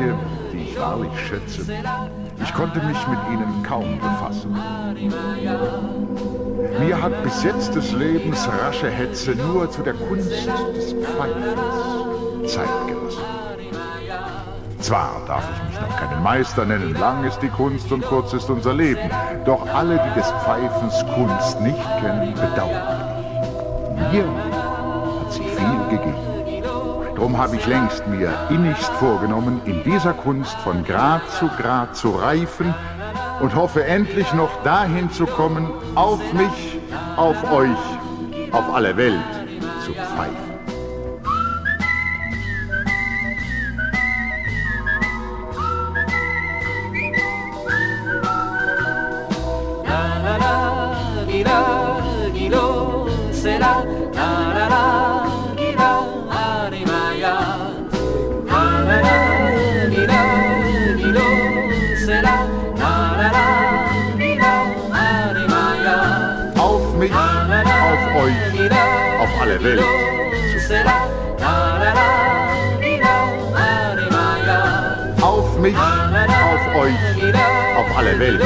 Geige, die ich wahrlich schätze, ich konnte mich mit ihnen kaum befassen. Mir hat bis jetzt des Lebens rasche Hetze nur zu der Kunst des Pfeifens Zeit gelassen. Zwar darf ich mich noch keinen Meister nennen, lang ist die Kunst und kurz ist unser Leben, doch alle, die des Pfeifens Kunst nicht kennen, bedauern mich. Mir Drum habe ich längst mir innigst vorgenommen, in dieser Kunst von Grad zu Grad zu reifen und hoffe endlich noch dahin zu kommen, auf mich, auf euch, auf alle Welt Zu Auf mich, auf euch, auf alle Welt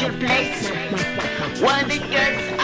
special place? Where the girls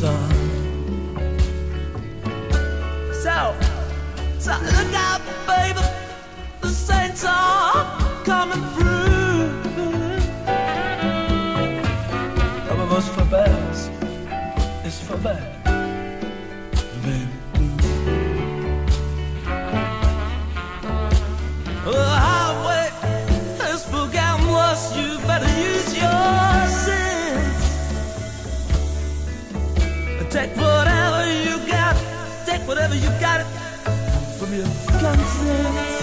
Sun. So, so look out, baby. The saints are coming through. Some of us for best is for bad. Take whatever you got. Take whatever you got from your conscience.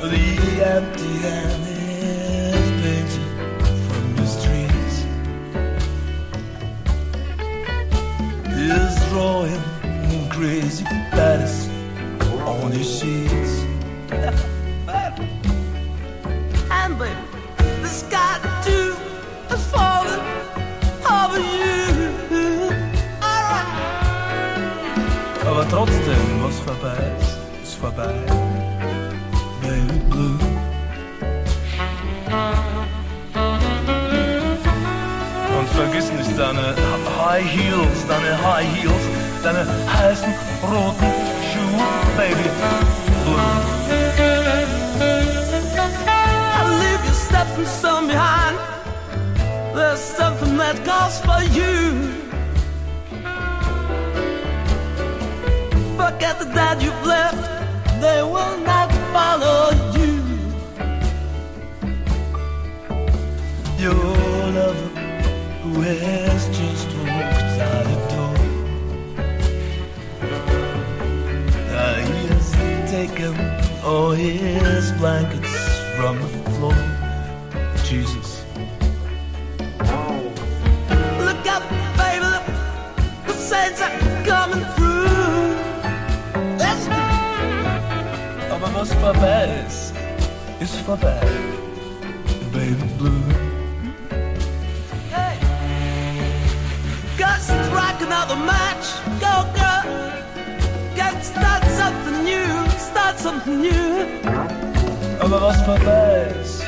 The empty hand is painted from your streets. Is drawing crazy patterns vorbei ist, vorbei. Baby blue. Und vergiss nicht deine High Heels, deine High Heels, deine heißen roten Schuhe, Baby blue. I leave you stepping some behind. There's something that calls for you. Forget the dad you've left, they will not follow you. Your lover who has just walked out the door. Uh, he has taken all his blankets from the floor. Jesus. Was vorbei ist, ist vorbei. Baby blue. Hey. Gotta strike another match. Go, girl. Gotta start something new. Start something new. Aber was vorbei ist,